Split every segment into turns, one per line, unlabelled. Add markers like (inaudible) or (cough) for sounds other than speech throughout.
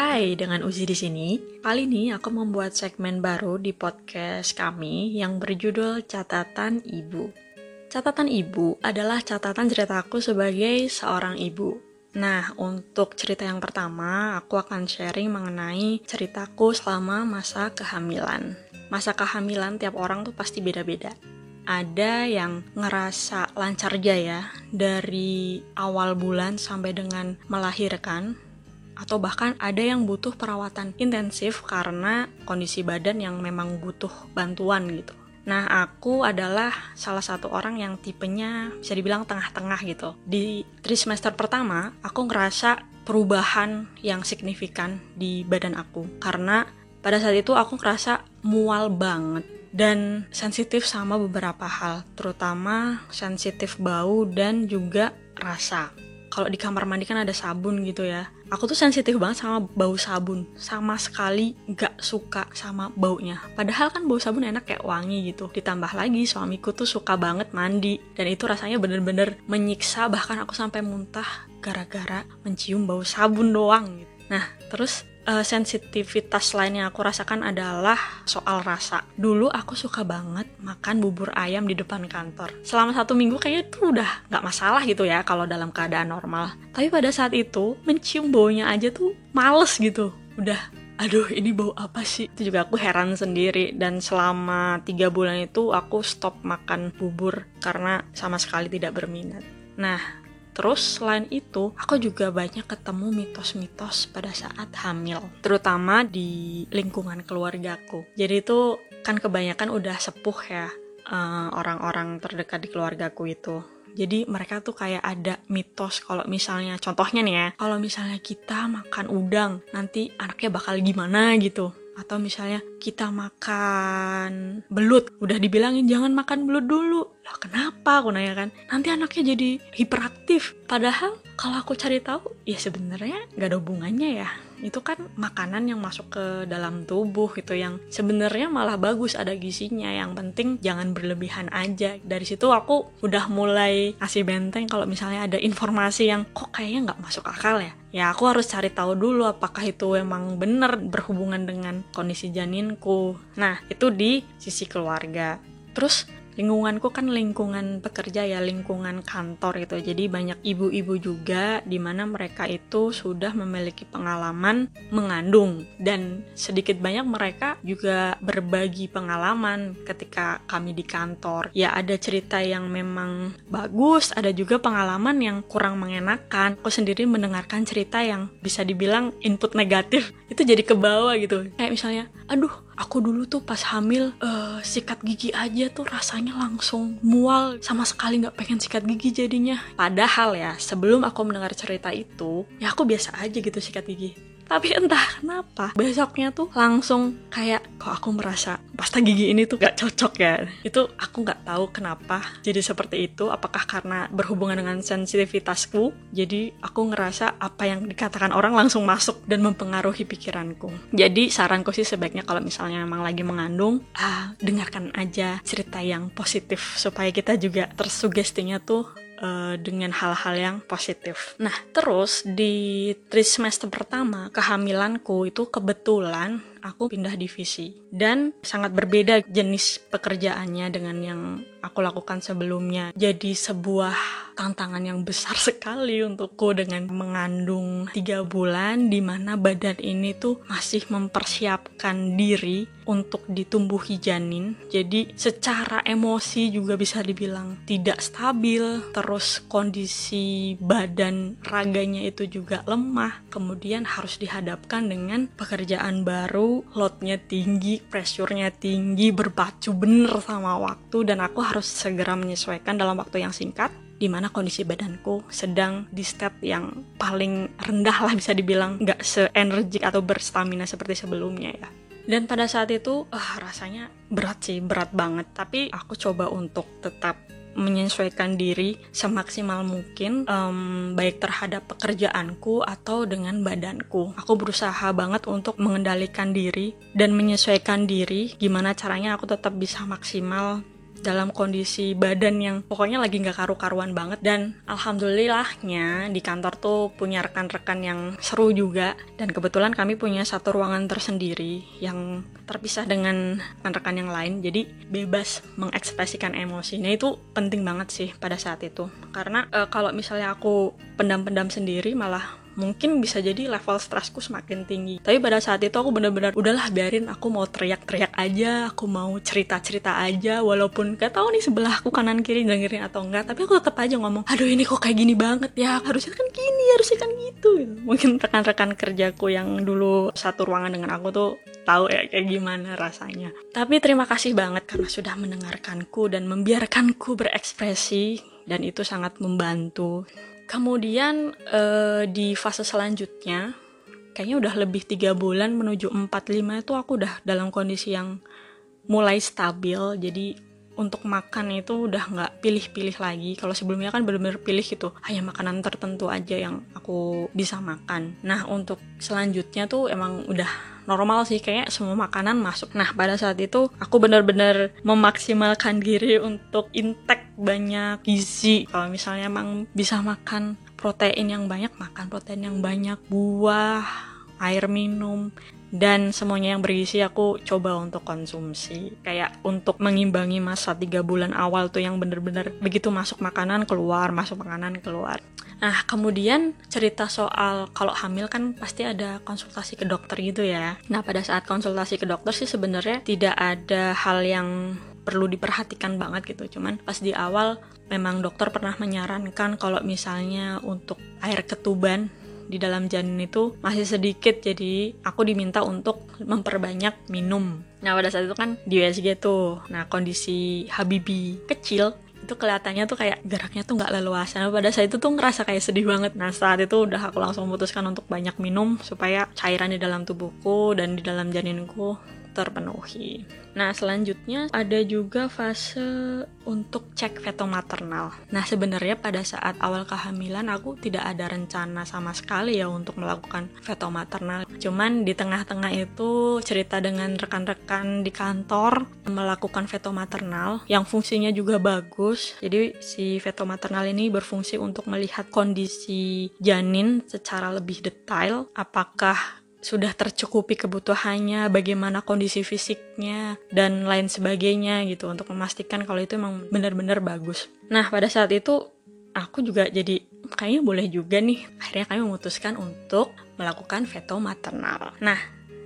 Hai, dengan Uzi di sini. Kali ini aku membuat segmen baru di podcast kami yang berjudul Catatan Ibu. Catatan Ibu adalah catatan ceritaku sebagai seorang ibu. Nah, untuk cerita yang pertama, aku akan sharing mengenai ceritaku selama masa kehamilan. Masa kehamilan tiap orang tuh pasti beda-beda ada yang ngerasa lancar jaya dari awal bulan sampai dengan melahirkan atau bahkan ada yang butuh perawatan intensif karena kondisi badan yang memang butuh bantuan gitu. Nah, aku adalah salah satu orang yang tipenya bisa dibilang tengah-tengah gitu. Di trimester pertama, aku ngerasa perubahan yang signifikan di badan aku karena pada saat itu aku ngerasa mual banget dan sensitif sama beberapa hal, terutama sensitif bau dan juga rasa kalau di kamar mandi kan ada sabun gitu ya. Aku tuh sensitif banget sama bau sabun. Sama sekali gak suka sama baunya. Padahal kan bau sabun enak kayak wangi gitu. Ditambah lagi suamiku tuh suka banget mandi. Dan itu rasanya bener-bener menyiksa bahkan aku sampai muntah gara-gara mencium bau sabun doang gitu. Nah terus uh, sensitivitas lain yang aku rasakan adalah soal rasa. Dulu aku suka banget makan bubur ayam di depan kantor. Selama satu minggu kayaknya tuh udah nggak masalah gitu ya kalau dalam keadaan normal. Tapi pada saat itu mencium baunya aja tuh males gitu. Udah aduh ini bau apa sih itu juga aku heran sendiri dan selama tiga bulan itu aku stop makan bubur karena sama sekali tidak berminat nah Terus selain itu, aku juga banyak ketemu mitos-mitos pada saat hamil, terutama di lingkungan keluargaku. Jadi itu kan kebanyakan udah sepuh ya eh, orang-orang uh, terdekat di keluargaku itu. Jadi mereka tuh kayak ada mitos kalau misalnya contohnya nih ya, kalau misalnya kita makan udang nanti anaknya bakal gimana gitu atau misalnya kita makan belut udah dibilangin jangan makan belut dulu lah kenapa? Aku nanya kan. Nanti anaknya jadi hiperaktif. Padahal kalau aku cari tahu ya sebenarnya nggak ada hubungannya ya. Itu kan makanan yang masuk ke dalam tubuh gitu yang sebenarnya malah bagus ada gizinya. Yang penting jangan berlebihan aja. Dari situ aku udah mulai kasih benteng kalau misalnya ada informasi yang kok kayaknya nggak masuk akal ya. Ya aku harus cari tahu dulu apakah itu emang bener berhubungan dengan kondisi janinku. Nah itu di sisi keluarga. Terus lingkunganku kan lingkungan pekerja ya lingkungan kantor itu. Jadi banyak ibu-ibu juga di mana mereka itu sudah memiliki pengalaman mengandung. Dan sedikit banyak mereka juga berbagi pengalaman ketika kami di kantor. Ya ada cerita yang memang bagus ada juga pengalaman yang kurang mengenakan. Aku sendiri mendengarkan cerita yang bisa dibilang input negatif. Itu jadi ke bawah gitu. Kayak misalnya aduh aku dulu tuh pas hamil uh, sikat gigi aja tuh rasanya langsung mual sama sekali nggak pengen sikat gigi jadinya. Padahal ya sebelum aku mendengar cerita itu ya aku biasa aja gitu sikat gigi tapi entah kenapa besoknya tuh langsung kayak kok aku merasa pasta gigi ini tuh gak cocok ya? Itu aku nggak tahu kenapa jadi seperti itu. Apakah karena berhubungan dengan sensitivitasku? Jadi aku ngerasa apa yang dikatakan orang langsung masuk dan mempengaruhi pikiranku. Jadi saranku sih sebaiknya kalau misalnya emang lagi mengandung ah dengarkan aja cerita yang positif supaya kita juga tersugestinya tuh uh, dengan hal-hal yang positif. Nah, terus di trimester pertama kehamilanku itu kebetulan aku pindah divisi dan sangat berbeda jenis pekerjaannya dengan yang aku lakukan sebelumnya. Jadi sebuah tantangan yang besar (laughs) sekali untukku dengan mengandung tiga bulan di mana badan ini tuh masih mempersiapkan diri untuk ditumbuhi janin. Jadi secara emosi juga bisa dibilang tidak stabil, terus kondisi badan raganya itu juga lemah, kemudian harus dihadapkan dengan pekerjaan baru. Loadnya tinggi, pressure-nya tinggi, berpacu bener sama waktu. Dan aku harus segera menyesuaikan dalam waktu yang singkat di mana kondisi badanku sedang di step yang paling rendah lah bisa dibilang. Nggak seenergik atau berstamina seperti sebelumnya ya. Dan pada saat itu uh, rasanya berat sih berat banget. Tapi aku coba untuk tetap menyesuaikan diri semaksimal mungkin um, baik terhadap pekerjaanku atau dengan badanku. Aku berusaha banget untuk mengendalikan diri dan menyesuaikan diri gimana caranya aku tetap bisa maksimal dalam kondisi badan yang pokoknya lagi nggak karu-karuan banget. Dan alhamdulillahnya di kantor tuh punya rekan-rekan yang seru juga. Dan kebetulan kami punya satu ruangan tersendiri yang terpisah dengan rekan-rekan yang lain. Jadi bebas mengekspresikan emosinya itu penting banget sih pada saat itu. Karena e, kalau misalnya aku pendam-pendam sendiri malah mungkin bisa jadi level stresku semakin tinggi. Tapi pada saat itu aku benar-benar udahlah biarin aku mau teriak-teriak aja aku mau cerita-cerita aja walaupun gak tahu nih sebelah aku kanan kiri dengerin atau enggak tapi aku tetap aja ngomong aduh ini kok kayak gini banget ya harusnya kan gini harusnya kan gitu. Mungkin rekan-rekan kerjaku yang dulu satu ruangan dengan aku tuh tahu ya kayak gimana rasanya. Tapi terima kasih banget karena sudah mendengarkanku dan membiarkanku berekspresi dan itu sangat membantu Kemudian uh, di fase selanjutnya, kayaknya udah lebih tiga bulan menuju 4-5 itu aku udah dalam kondisi yang mulai stabil. Jadi untuk makan itu udah nggak pilih-pilih lagi. Kalau sebelumnya kan bener-bener pilih gitu, hanya makanan tertentu aja yang aku bisa makan. Nah untuk selanjutnya tuh emang udah normal sih kayak semua makanan masuk. Nah pada saat itu aku benar-benar memaksimalkan diri untuk intake banyak gizi. Kalau misalnya emang bisa makan protein yang banyak, makan protein yang banyak, buah, air minum, dan semuanya yang bergizi aku coba untuk konsumsi kayak untuk mengimbangi masa tiga bulan awal tuh yang bener-bener begitu masuk makanan keluar masuk makanan keluar Nah, kemudian cerita soal kalau hamil kan pasti ada konsultasi ke dokter gitu ya. Nah, pada saat konsultasi ke dokter sih sebenarnya tidak ada hal yang perlu diperhatikan banget gitu. Cuman pas di awal memang dokter pernah menyarankan kalau misalnya untuk air ketuban di dalam janin itu masih sedikit jadi aku diminta untuk memperbanyak minum. Nah pada saat itu kan di USG tuh, nah kondisi Habibi kecil itu kelihatannya tuh kayak geraknya tuh nggak leluasa. Nah, pada saat itu tuh ngerasa kayak sedih banget. Nah saat itu udah aku langsung memutuskan untuk banyak minum supaya cairan di dalam tubuhku dan di dalam janinku terpenuhi. Nah, selanjutnya ada juga fase untuk cek feto maternal. Nah, sebenarnya pada saat awal kehamilan aku tidak ada rencana sama sekali ya untuk melakukan feto maternal. Cuman di tengah-tengah itu cerita dengan rekan-rekan di kantor melakukan feto maternal yang fungsinya juga bagus. Jadi si feto maternal ini berfungsi untuk melihat kondisi janin secara lebih detail apakah sudah tercukupi kebutuhannya, bagaimana kondisi fisiknya, dan lain sebagainya gitu untuk memastikan kalau itu emang benar-benar bagus. Nah, pada saat itu aku juga jadi kayaknya boleh juga nih. Akhirnya kami memutuskan untuk melakukan veto maternal. Nah,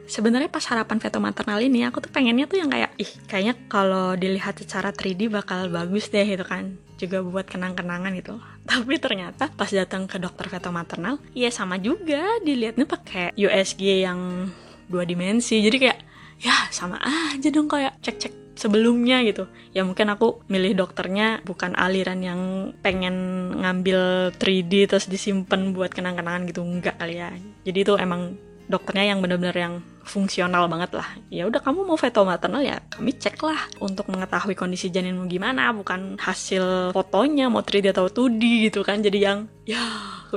sebenarnya pas harapan veto maternal ini aku tuh pengennya tuh yang kayak ih kayaknya kalau dilihat secara 3D bakal bagus deh gitu kan juga buat kenang-kenangan gitu tapi ternyata pas datang ke dokter veto maternal ya sama juga dilihatnya pakai USG yang dua dimensi. Jadi kayak ya sama aja dong kayak cek-cek sebelumnya gitu. Ya mungkin aku milih dokternya bukan aliran yang pengen ngambil 3D terus disimpan buat kenang-kenangan gitu. Enggak kali ya. Jadi itu emang dokternya yang benar-benar yang fungsional banget lah. Ya udah kamu mau veto maternal ya kami cek lah untuk mengetahui kondisi janinmu gimana, bukan hasil fotonya mau 3D atau 2D gitu kan. Jadi yang ya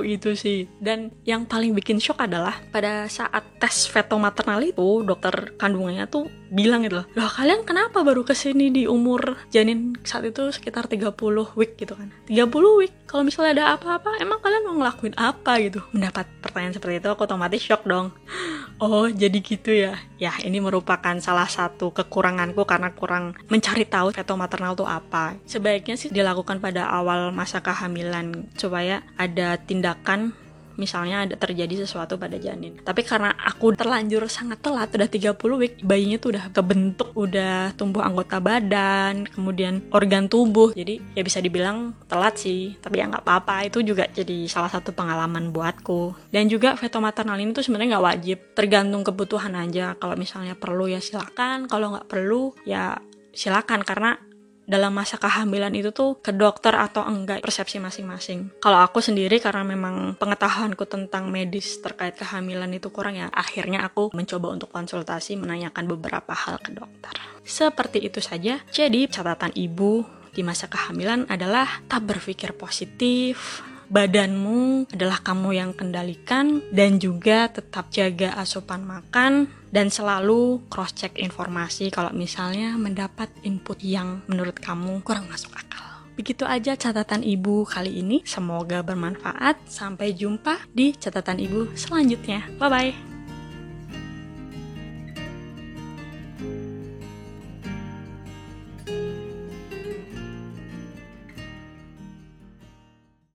itu sih. Dan yang paling bikin shock adalah pada saat tes veto maternal itu dokter kandungannya tuh bilang gitu loh, loh kalian kenapa baru ke sini di umur janin saat itu sekitar 30 week gitu kan. 30 week, kalau misalnya ada apa-apa emang kalian mau ngelakuin apa gitu. Mendapat pertanyaan seperti itu aku otomatis shock dong. Oh jadi gitu ya. Ya, ini merupakan salah satu kekuranganku karena kurang mencari tahu feto maternal itu apa. Sebaiknya sih dilakukan pada awal masa kehamilan supaya ada tindakan misalnya ada terjadi sesuatu pada janin. Tapi karena aku terlanjur sangat telat, udah 30 week, bayinya tuh udah kebentuk, udah tumbuh anggota badan, kemudian organ tubuh. Jadi ya bisa dibilang telat sih, tapi ya nggak apa-apa. Itu juga jadi salah satu pengalaman buatku. Dan juga feto maternal ini tuh sebenarnya nggak wajib, tergantung kebutuhan aja. Kalau misalnya perlu ya silakan, kalau nggak perlu ya silakan karena dalam masa kehamilan itu tuh ke dokter atau enggak persepsi masing-masing. Kalau aku sendiri karena memang pengetahuanku tentang medis terkait kehamilan itu kurang ya, akhirnya aku mencoba untuk konsultasi menanyakan beberapa hal ke dokter. Seperti itu saja. Jadi catatan ibu di masa kehamilan adalah tak berpikir positif, badanmu adalah kamu yang kendalikan dan juga tetap jaga asupan makan dan selalu cross check informasi kalau misalnya mendapat input yang menurut kamu kurang masuk akal. Begitu aja catatan ibu kali ini. Semoga bermanfaat. Sampai jumpa di catatan ibu selanjutnya. Bye bye.